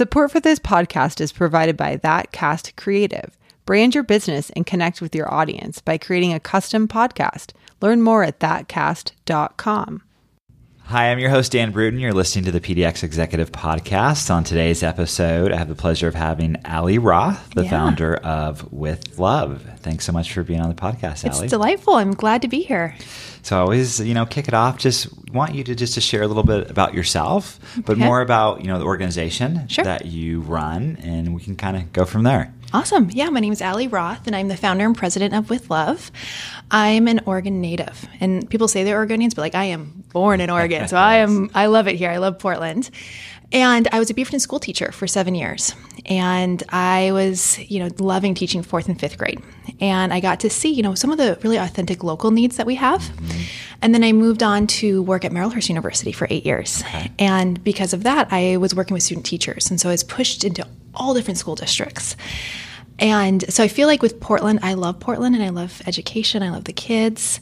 Support for this podcast is provided by That Cast Creative. Brand your business and connect with your audience by creating a custom podcast. Learn more at thatcast.com. Hi, I'm your host, Dan Bruton. You're listening to the PDX Executive Podcast. On today's episode, I have the pleasure of having Ali Roth, the Yeah. founder of With Love. Thanks so much for being on the podcast, It's Ali. delightful. I'm glad to be here. so I always, you know, kick it off. Just want you to just to share a little bit about yourself, but Okay. more about, you know, the organization Sure. that you run, and we can kind of go from there. Awesome. Yeah, my name is Ali Roth, and I'm the founder and president of With Love. I'm an Oregon native, and people say they're Oregonians, but like I am born in Oregon, so I am. I love it here. I love Portland, and I was a Beaverton school teacher for seven years, and I was, you know, loving teaching fourth and fifth grade, and I got to see, you know, some of the really authentic local needs that we have, mm-hmm. and then I moved on to work at Marylhurst University for eight years, and because of that, I was working with student teachers, and so I was pushed into all different school districts. And so I feel like with Portland, I love Portland and I love education. I love the kids.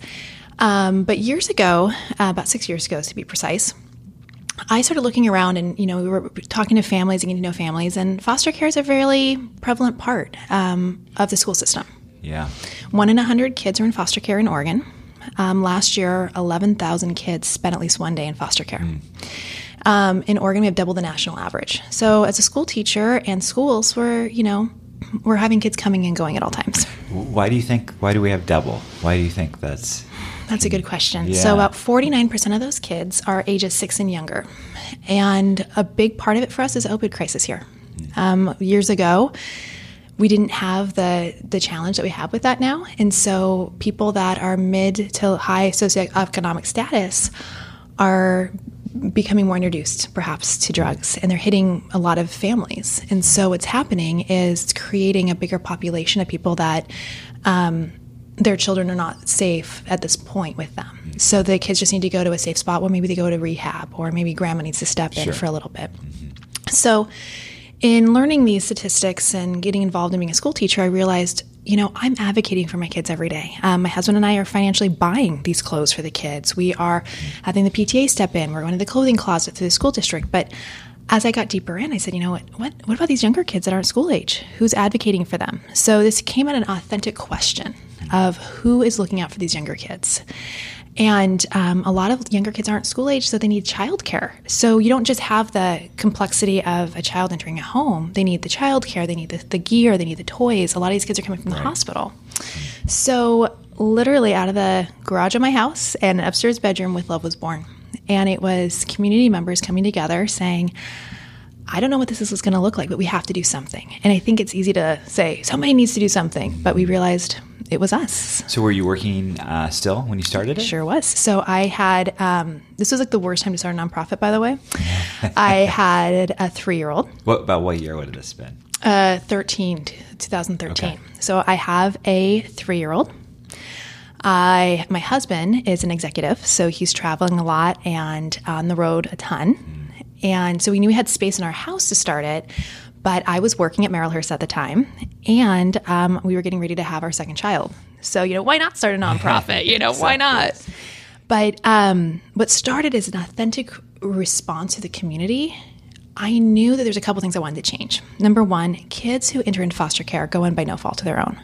Um, but years ago, uh, about six years ago to be precise, I started looking around and, you know, we were talking to families and getting to know families, and foster care is a fairly prevalent part um, of the school system. Yeah. One in a 100 kids are in foster care in Oregon. Um, last year, 11,000 kids spent at least one day in foster care. Um, in Oregon, we have double the national average. So, as a school teacher and schools, we're, you know, we're having kids coming and going at all times. Why do you think? Why do we have double? Why do you think that's? That's a good question. Yeah. So, about 49% of those kids are ages six and younger. And a big part of it for us is opioid crisis here. Um, years ago, we didn't have the, the challenge that we have with that now. And so, people that are mid to high socioeconomic status are becoming more introduced perhaps to drugs and they're hitting a lot of families and so what's happening is it's creating a bigger population of people that um, their children are not safe at this point with them so the kids just need to go to a safe spot where maybe they go to rehab or maybe grandma needs to step in Sure. for a little bit so, in learning these statistics and getting involved in being a school teacher, I realized, you know, I'm advocating for my kids every day. Um, my husband and I are financially buying these clothes for the kids. We are having the PTA step in. We're going to the clothing closet through the school district. But as I got deeper in, I said, you know what? What, what about these younger kids that aren't school age? Who's advocating for them? So this came at an authentic question of who is looking out for these younger kids. And um, a lot of younger kids aren't school age, so they need childcare. So you don't just have the complexity of a child entering a home. They need the childcare, they need the, the gear, they need the toys. A lot of these kids are coming from the hospital. So literally out of the garage of my house and upstairs bedroom with Love was born. And it was community members coming together saying, I don't know what this is going to look like, but we have to do something. And I think it's easy to say, somebody needs to do something, but we realized it was us. So were you working uh, still when you started it? Sure was. So I had, um, this was like the worst time to start a nonprofit, by the way. I had a three year old, What about what year would have this been? uh, 13, 2013. Okay. So I have a three year old. I, my husband is an executive, so he's traveling a lot and on the road a ton. And so we knew we had space in our house to start it, but I was working at Marylhurst at the time, and um, we were getting ready to have our second child. So you know, why not start a nonprofit? You know, why not? But um, what started as an authentic response to the community, I knew that there's a couple things I wanted to change. Number one, kids who enter into foster care go in by no fault of their own.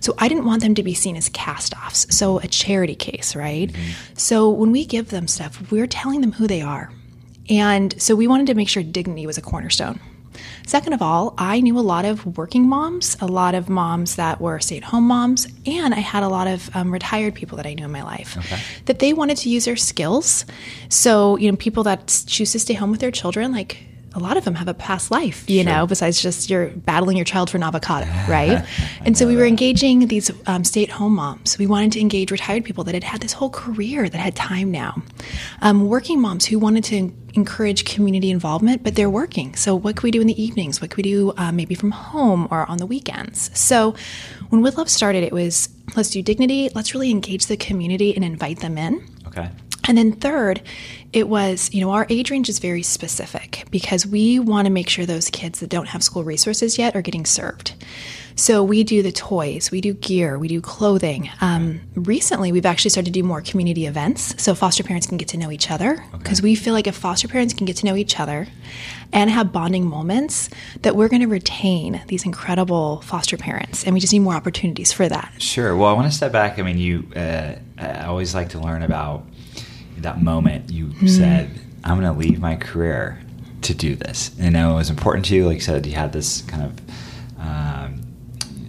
So I didn't want them to be seen as cast offs. So a charity case, right? So when we give them stuff, we're telling them who they are. And so we wanted to make sure dignity was a cornerstone. Second of all, I knew a lot of working moms, a lot of moms that were stay at home moms, and I had a lot of um, retired people that I knew in my life that they wanted to use their skills. So, you know, people that choose to stay home with their children, like a lot of them have a past life, you know, besides just you're battling your child for an avocado, right? and so we were engaging these um, stay at home moms. We wanted to engage retired people that had had this whole career that had time now. Um, working moms who wanted to encourage community involvement, but they're working. So, what can we do in the evenings? What can we do uh, maybe from home or on the weekends? So, when With Love started, it was let's do dignity, let's really engage the community and invite them in. Okay. And then third, it was, you know, our age range is very specific because we want to make sure those kids that don't have school resources yet are getting served. So we do the toys, we do gear, we do clothing. Um, recently, we've actually started to do more community events so foster parents can get to know each other. Because we feel like if foster parents can get to know each other and have bonding moments, that we're going to retain these incredible foster parents. And we just need more opportunities for that. Sure. Well, I want to step back. I mean, you. Uh, I always like to learn about that moment you Mm-hmm. said, "I'm going to leave my career to do this." And I know it was important to you. Like you said, you had this kind of um,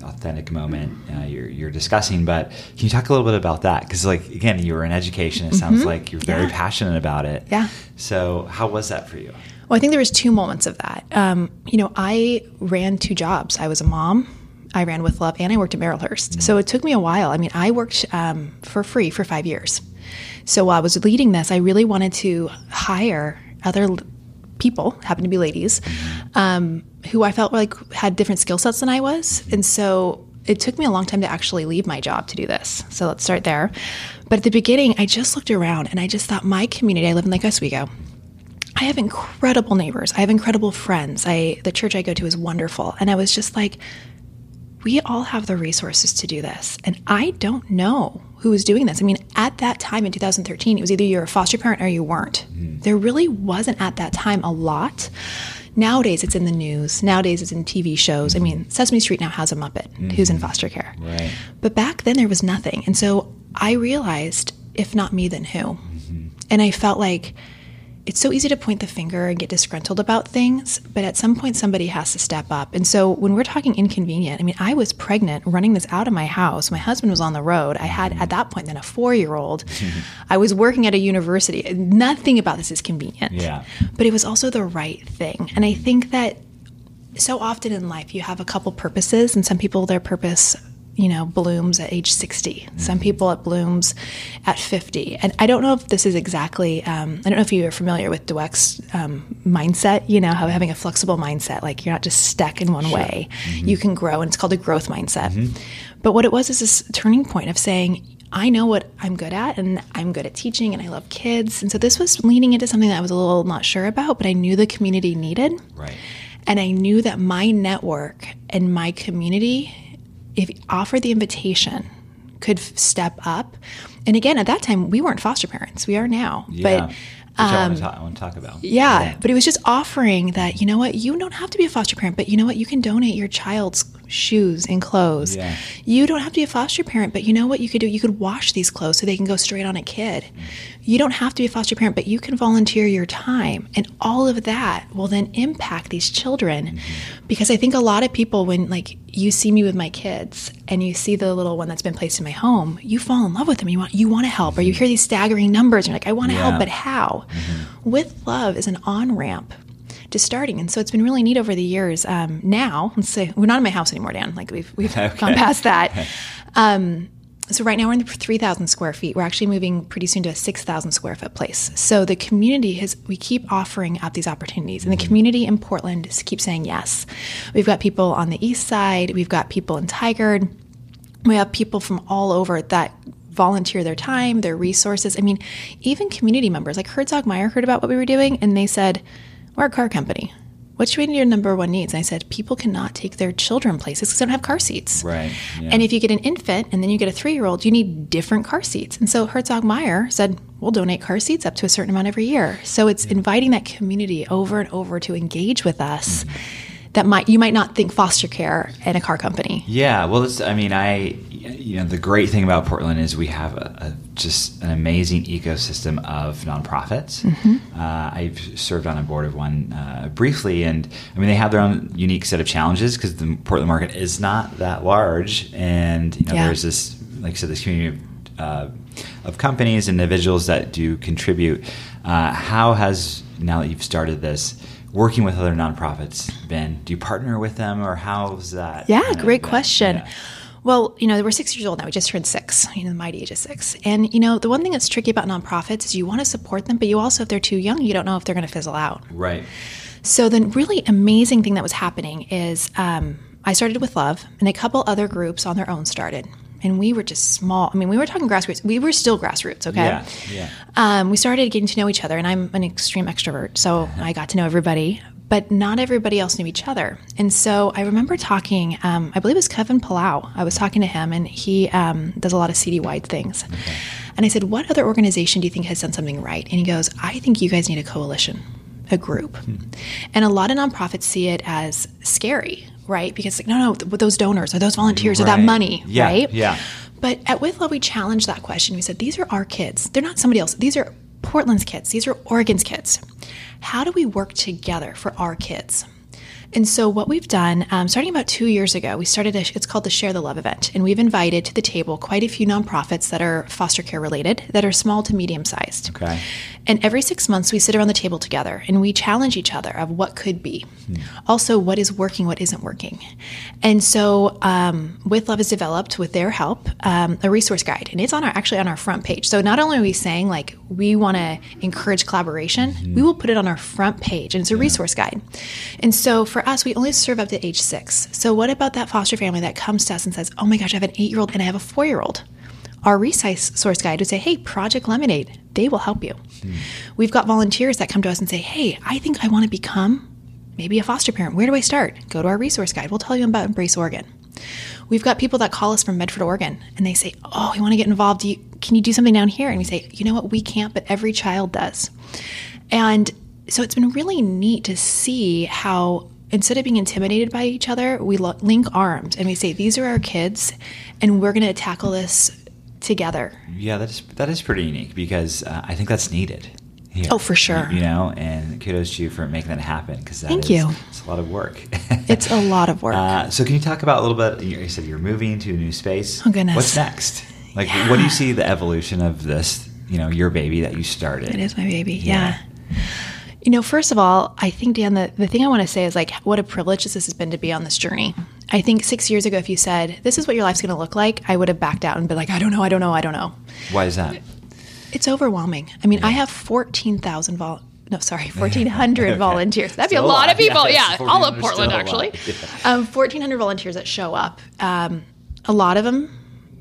authentic moment uh, you're, you're discussing. But can you talk a little bit about that? Because, like, again, you were in education. It sounds like you're very Mm-hmm. Yeah. passionate about it. Yeah. So, how was that for you? Well, I think there was two moments of that. Um, you know, I ran two jobs. I was a mom. I ran with love, and I worked at Marylhurst. So it took me a while. I mean, I worked um, for free for five years. So while I was leading this, I really wanted to hire other people, happened to be ladies, um, who I felt like had different skill sets than I was, and so it took me a long time to actually leave my job to do this. So let's start there. But at the beginning, I just looked around and I just thought my community. I live in Lake Oswego. I have incredible neighbors. I have incredible friends. I the church I go to is wonderful. And I was just like we all have the resources to do this. And I don't know who was doing this. I mean, at that time in 2013, it was either you're a foster parent or you weren't. Mm-hmm. There really wasn't at that time a lot. Nowadays, it's in the news. Nowadays, it's in TV shows. I mm-hmm. mean, Sesame Street now has a Muppet who's in mm-hmm. foster care. Right. But back then, there was nothing. And so I realized if not me, then who? And I felt like it's so easy to point the finger and get disgruntled about things, but at some point somebody has to step up. And so when we're talking inconvenient, I mean, I was pregnant running this out of my house. My husband was on the road. I had at that point then a four year old. I was working at a university. Nothing about this is convenient. Yeah. But it was also the right thing. And I think that so often in life you have a couple purposes, and some people their purpose you know blooms at age 60 some people it blooms at 50 and i don't know if this is exactly um, i don't know if you're familiar with dweck's um, mindset you know how having a flexible mindset like you're not just stuck in one way. You can grow and it's called a growth mindset. But what it was is this turning point of saying I know what I'm good at, and I'm good at teaching, and I love kids. And so this was leaning into something that I was a little not sure about, but I knew the community needed. Right. And I knew that my network and my community, if offered the invitation, could step up. And again, at that time, we weren't foster parents. We are now. Yeah. But Which I, want talk, um, I want to talk about. yeah, but it was just offering that, you know what, you don't have to be a foster parent, but you know what, you can donate your child's shoes and clothes. Yeah. You don't have to be a foster parent, but you know what you could do? You could wash these clothes so they can go straight on a kid. You don't have to be a foster parent, but you can volunteer your time. And all of that will then impact these children. Because I think a lot of people, when like you see me with my kids and you see the little one that's been placed in my home, you fall in love with them. You want you want to help, or you hear these staggering numbers, and you're like, I want to Yeah. help, but how? Mm-hmm. With love is an on ramp to starting, and so it's been really neat over the years. Um, now, let's say we're not in my house anymore, Dan. Like we've we've Okay. gone past that. Um, so right now we're in the 3,000 square feet. We're actually moving pretty soon to a 6,000 square foot place. So the community has, we keep offering up these opportunities and the community in Portland keeps saying yes. We've got people on the east side. We've got people in Tigard. We have people from all over that volunteer their time, their resources. I mean, even community members like Herzog Meier heard about what we were doing and they said, we're a car company. What's your your number one needs? And I said, people cannot take their children places because they don't have car seats. Right. Yeah. And if you get an infant and then you get a three year old, you need different car seats. And so Herzog Meier said, we'll donate car seats up to a certain amount every year. So it's inviting that community over and over to engage with us mm-hmm. That might you might not think foster care and a car company. Yeah, well, it's, I mean, I, you know, the great thing about Portland is we have a, a just an amazing ecosystem of nonprofits. Mm-hmm. Uh, I've served on a board of one uh, briefly, and I mean, they have their own unique set of challenges because the Portland market is not that large, and you know, Yeah. there's this, like I said, this community of, uh, of companies and individuals that do contribute. Uh, how has now that you've started this? Working with other nonprofits, been? Do you partner with them, or how's that? Yeah, great been? question. Yeah. Well, you know, we're six years old now. We just turned six, you know, the mighty age of six. And, you know, the one thing that's tricky about nonprofits is you want to support them, but you also, if they're too young, you don't know if they're going to fizzle out. Right. So the really amazing thing that was happening is um, I started with Love, and a couple other groups on their own started. And we were just small. I mean, we were talking grassroots. We were still grassroots, okay? Yeah, yeah. Um, we started getting to know each other, and I'm an extreme extrovert, so I got to know everybody. but not everybody else knew each other. And so I remember talking, um, I believe it was Kevin Palau. I was talking to him, and he um, does a lot of CD wide things. Okay. And I said, What other organization do you think has done something right? And he goes, I think you guys need a coalition, a group. And a lot of nonprofits see it as scary, right? Because, like, no, no, th- those donors or those volunteers or that money, Yeah, right? yeah. But at With Love, we challenged that question. We said, these are our kids. They're not somebody else. These are Portland's kids. These are Oregon's kids. How do we work together for our kids? And so, what we've done, um, starting about two years ago, we started a, it's called the Share the Love event. And we've invited to the table quite a few nonprofits that are foster care related, that are small to medium sized. Okay. And every six months, we sit around the table together and we challenge each other of what could be. Also, what is working, what isn't working. And so, um, With Love has developed, with their help, um, a resource guide. And it's on our actually on our front page. So, not only are we saying like we want to encourage collaboration, we will put it on our front page and it's a resource guide. And so, for us, we only serve up to age six. So, what about that foster family that comes to us and says, oh my gosh, I have an eight year old and I have a four year old? our resource guide would say, Hey, Project Lemonade, they will help you. Hmm. We've got volunteers that come to us and say, Hey, I think I want to become maybe a foster parent. Where do I start? Go to our resource guide. We'll tell you about Embrace Oregon. We've got people that call us from Medford, Oregon, and they say, Oh, we want to get involved. Do you, can you do something down here? And we say, You know what? We can't, but every child does. And so it's been really neat to see how instead of being intimidated by each other, we lo- link arms and we say, These are our kids, and we're going to tackle this together. Yeah, that is that is pretty unique because uh, I think that's needed. Here, Oh, for sure. You know, and kudos to you for making that happen because Thank you. It's a lot of work. It's a lot of work. Uh, so, can you talk about a little bit? You said you're moving to a new space. Oh, goodness. What's next? Like, what do you see the evolution of this? You know, your baby that you started. It is my baby. Yeah. You know, first of all, I think, Dan, the, the thing I want to say is like, what a privilege this has been to be on this journey. I think six years ago, if you said, this is what your life's going to look like, I would have backed out and been like, I don't know, I don't know, I don't know. Why is that? It's overwhelming. I mean, I have 14,000 vol. No, sorry, 1,400 Okay. volunteers. That'd be a lot, lot. of people. Yeah, Yeah, all of Portland, still a lot. actually. Yeah. Um, 1,400 volunteers that show up. Um, a lot of them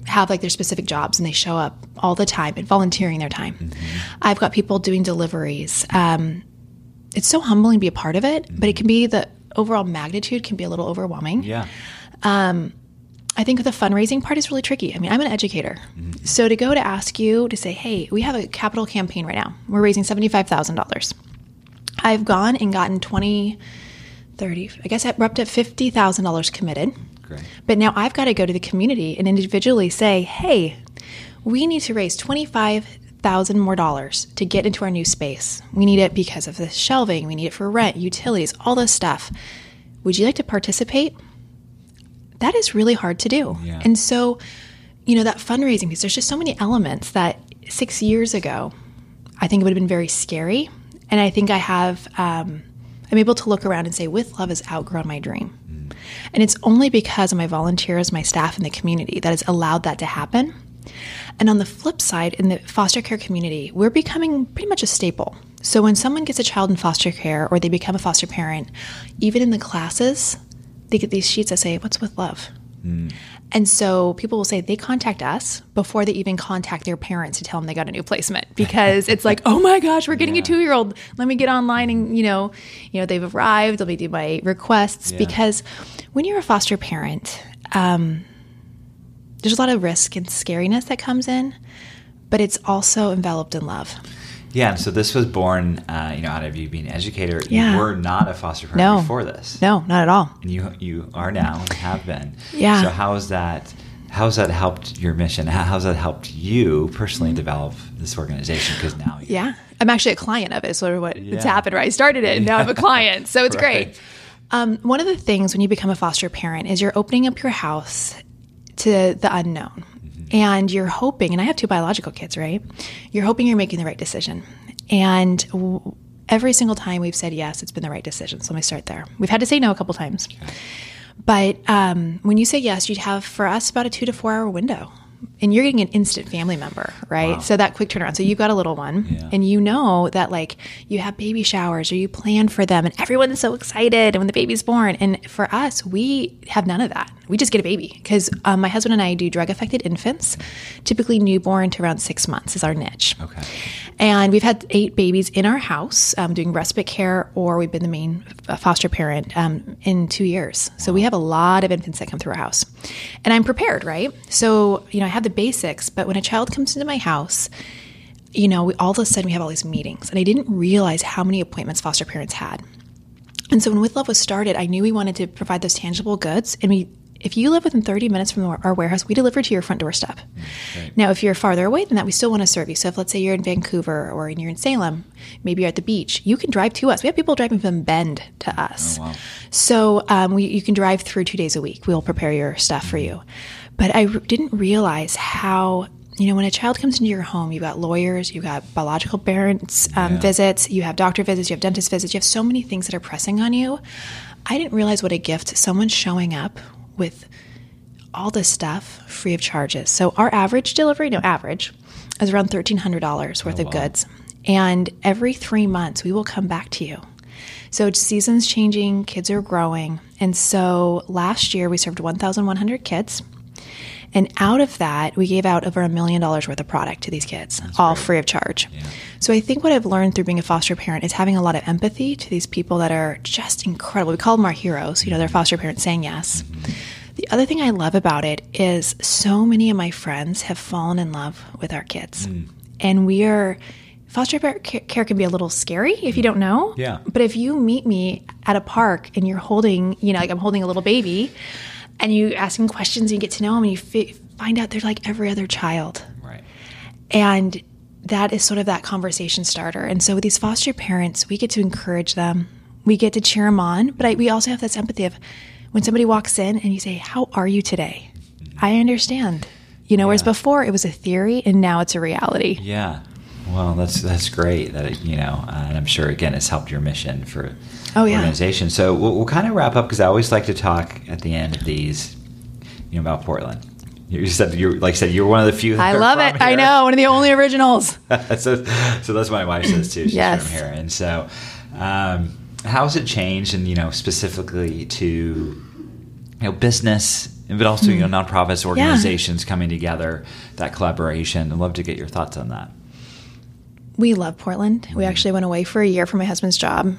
have like their specific jobs and they show up all the time and volunteering their time. Mm-hmm. I've got people doing deliveries. Um, it's so humbling to be a part of it, but it mm-hmm. can be the overall magnitude can be a little overwhelming. Yeah. Um, I think the fundraising part is really tricky. I mean, I'm an educator. Mm-hmm. So to go to ask you to say, hey, we have a capital campaign right now. We're raising $75,000. I've gone and gotten 20, 30, I guess we're up to $50,000 committed. Great. But now I've got to go to the community and individually say, hey, we need to raise 25,000 more dollars to get into our new space. We need it because of the shelving, we need it for rent, utilities, all this stuff. Would you like to participate? That is really hard to do. Yeah. And so, you know, that fundraising piece, there's just so many elements that six years ago, I think it would have been very scary. And I think I have, um, I'm able to look around and say, with love has outgrown my dream. And it's only because of my volunteers, my staff, and the community that has allowed that to happen. And on the flip side, in the foster care community, we're becoming pretty much a staple. So when someone gets a child in foster care or they become a foster parent, even in the classes, they get these sheets that say, What's with love? And so people will say they contact us before they even contact their parents to tell them they got a new placement because it's like, oh my gosh, we're getting a two year old. Let me get online and you know, you know they've arrived. Let me do my requests Yeah. because when you're a foster parent, um, there's a lot of risk and scariness that comes in, but it's also enveloped in love. Yeah, and so this was born, uh, you know, out of you being an educator. Yeah. You were not a foster parent No. before this. No, not at all. And you you are now and have been. Yeah. So how has that how has that helped your mission? How has that helped you personally develop this organization? Because now you Yeah. I'm actually a client of it. Sort of what it's happened, right? I started it and now I'm a client. So it's Right. great. Um, one of the things when you become a foster parent is you're opening up your house to the unknown. And you're hoping, and I have two biological kids, right? You're hoping you're making the right decision. And w- every single time we've said yes, it's been the right decision. So let me start there. We've had to say no a couple times. But um, when you say yes, you'd have for us about a two to four hour window and you're getting an instant family member, right? Wow. So that quick turnaround. So you've got a little one, Yeah. and you know that like you have baby showers or you plan for them, and everyone's so excited and when the baby's born. And for us, we have none of that. We just get a baby because um, my husband and I do drug affected infants, typically newborn to around six months is our niche. Okay. And we've had eight babies in our house um, doing respite care, or we've been the main foster parent um, in two years. So we have a lot of infants that come through our house. And I'm prepared, right? So, you know, I have the basics, but when a child comes into my house, you know, we, all of a sudden we have all these meetings. And I didn't realize how many appointments foster parents had. And so when With Love was started, I knew we wanted to provide those tangible goods. And we, if you live within 30 minutes from our warehouse, we deliver to your front doorstep. Now, if you're farther away than that, we still want to serve you. So if let's say you're in Vancouver or you're in Salem, maybe you're at the beach, you can drive to us. We have people driving from Bend to us. wow. So um, we, you can drive through two days a week. We'll prepare your stuff for you. But I r- didn't realize how, you know, when a child comes into your home, you've got lawyers, you've got biological parents um, Yeah. visits, you have doctor visits, you have dentist visits, you have so many things that are pressing on you. I didn't realize what a gift someone showing up with all this stuff free of charges. So our average delivery, no average, is around $1,300 worth of wow. goods. And every three months, we will come back to you. So seasons changing, kids are growing. And so last year, we served 1,100 kids. And out of that, we gave out over a million dollars worth of product to these kids, all free of charge. So I think what I've learned through being a foster parent is having a lot of empathy to these people that are just incredible. We call them our heroes. You know, they're mm-hmm. foster parents saying yes. Mm-hmm. The other thing I love about it is so many of my friends have fallen in love with our kids. Mm. And we are foster care can be a little scary if you don't know. Yeah. But if you meet me at a park and you're holding, you know, like I'm holding a little baby and you asking questions and you get to know them and you fi- find out they're like every other child. Right. And that is sort of that conversation starter. And so with these foster parents, we get to encourage them, we get to cheer them on, but I, we also have this empathy of when somebody walks in and you say, How are you today? I understand. You know, whereas before it was a theory and now it's a reality. Yeah. Well, that's that's great. That it, you know, uh, and I'm sure again it's helped your mission for Oh, yeah. organization. So we'll, we'll kind of wrap up because I always like to talk at the end of these, you know, about Portland. You said you like I said you're one of the few. I love it. I know, one of the only originals. so, so that's what my wife says too. She's Yes. from here, and so um, how has it changed? And you know, specifically to you know business, but also you know nonprofits, organizations coming together, that collaboration. I'd love to get your thoughts on that. We love Portland. We actually went away for a year for my husband's job.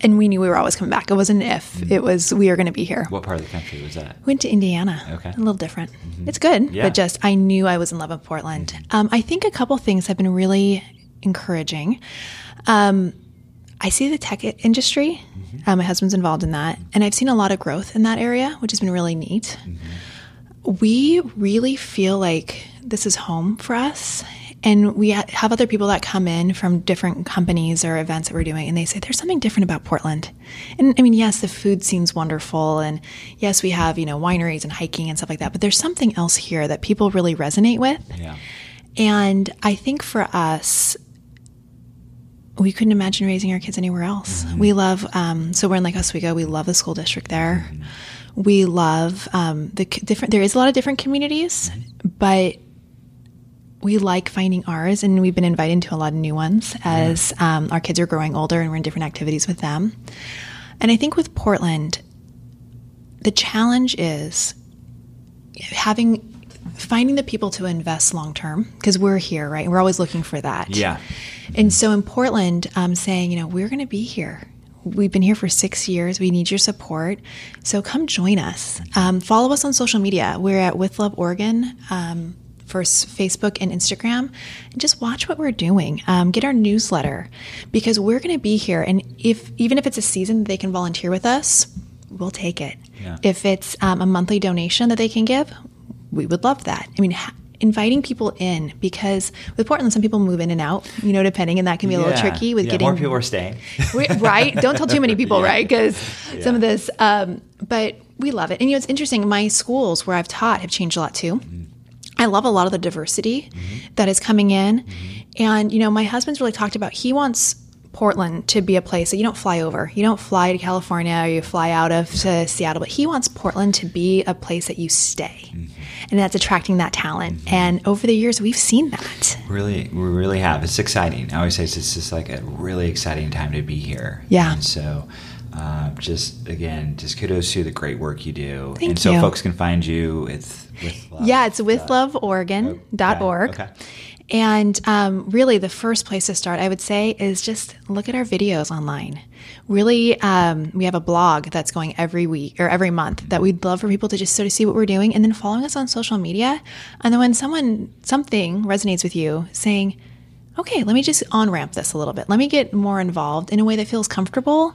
And we knew we were always coming back. It wasn't an if, it was we are going to be here. What part of the country was that? Went to Indiana. Okay. A little different. It's good, Yeah. but just I knew I was in love with Portland. Um, I think a couple things have been really encouraging. Um, I see the tech industry. Uh, my husband's involved in that, and I've seen a lot of growth in that area, which has been really neat. We really feel like this is home for us. And we have other people that come in from different companies or events that we're doing, and they say there's something different about Portland. And I mean, yes, the food seems wonderful, and yes, we have you know wineries and hiking and stuff like that. But there's something else here that people really resonate with. Yeah. And I think for us, we couldn't imagine raising our kids anywhere else. We love, um, so we're in Lake Oswego. We love the school district there. We love um, the different, there is a lot of different communities, but we like finding ours and we've been invited to a lot of new ones as um, our kids are growing older and we're in different activities with them. And I think with Portland, the challenge is having finding the people to invest long term because we're here right? We're always looking for that. Yeah. and so in portland um, saying you know we're going to be here. We've been here for six years. We need your support. So come join us. Um, follow us on social media. We're at with love oregon um, for facebook and instagram and just watch what we're doing um, get our newsletter because we're going to be here and if even if it's a season that they can volunteer with us we'll take it Yeah. if it's um, a monthly donation that they can give, we would love that. I mean, ha- inviting people in because with Portland, some people move in and out, you know, depending, and that can be a little Yeah. tricky with Yeah, getting more people are staying. we- right? Don't tell too many people, Yeah. right? Because some of this, um, but we love it. And you know, it's interesting. My schools where I've taught have changed a lot too. I love a lot of the diversity that is coming in. And, you know, my husband's really talked about, he wants Portland to be a place that you don't fly over. You don't fly to California or you fly out of to Seattle, but he wants Portland to be a place that you stay. Mm-hmm. And that's attracting that talent. Mm-hmm. And over the years, we've seen that. Really, we really have. It's exciting. I always say it's just like a really exciting time to be here. Yeah. And so, uh, just again, just kudos to the great work you do. Thank and so you. folks can find you. It's with love. Yeah, it's withloveoregon.org. Okay. And um, really, the first place to start, I would say, is just look at our videos online. Really, um, we have a blog that's going every week or every month that we'd love for people to just sort of see what we're doing, and then following us on social media. And then when someone something resonates with you, saying, "Okay, let me just on ramp this a little bit. Let me get more involved in a way that feels comfortable."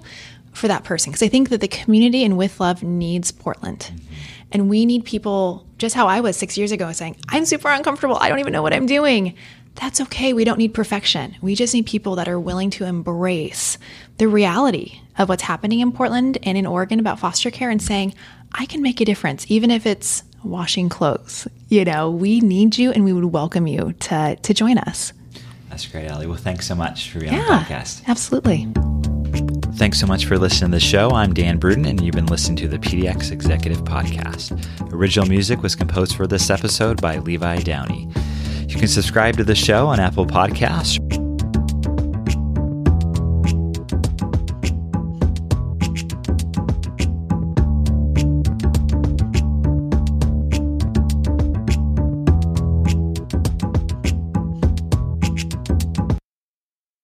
For that person, because I think that the community in With Love needs Portland. Mm-hmm. And we need people, just how I was six years ago, saying, I'm super uncomfortable. I don't even know what I'm doing. That's okay. We don't need perfection. We just need people that are willing to embrace the reality of what's happening in Portland and in Oregon about foster care and saying, I can make a difference, even if it's washing clothes. You know, we need you and we would welcome you to, to join us. That's great, Ellie. Well, thanks so much for being yeah, on the podcast. Absolutely. Thanks so much for listening to the show. I'm Dan Bruden, and you've been listening to the PDX Executive Podcast. Original music was composed for this episode by Levi Downey. You can subscribe to the show on Apple Podcasts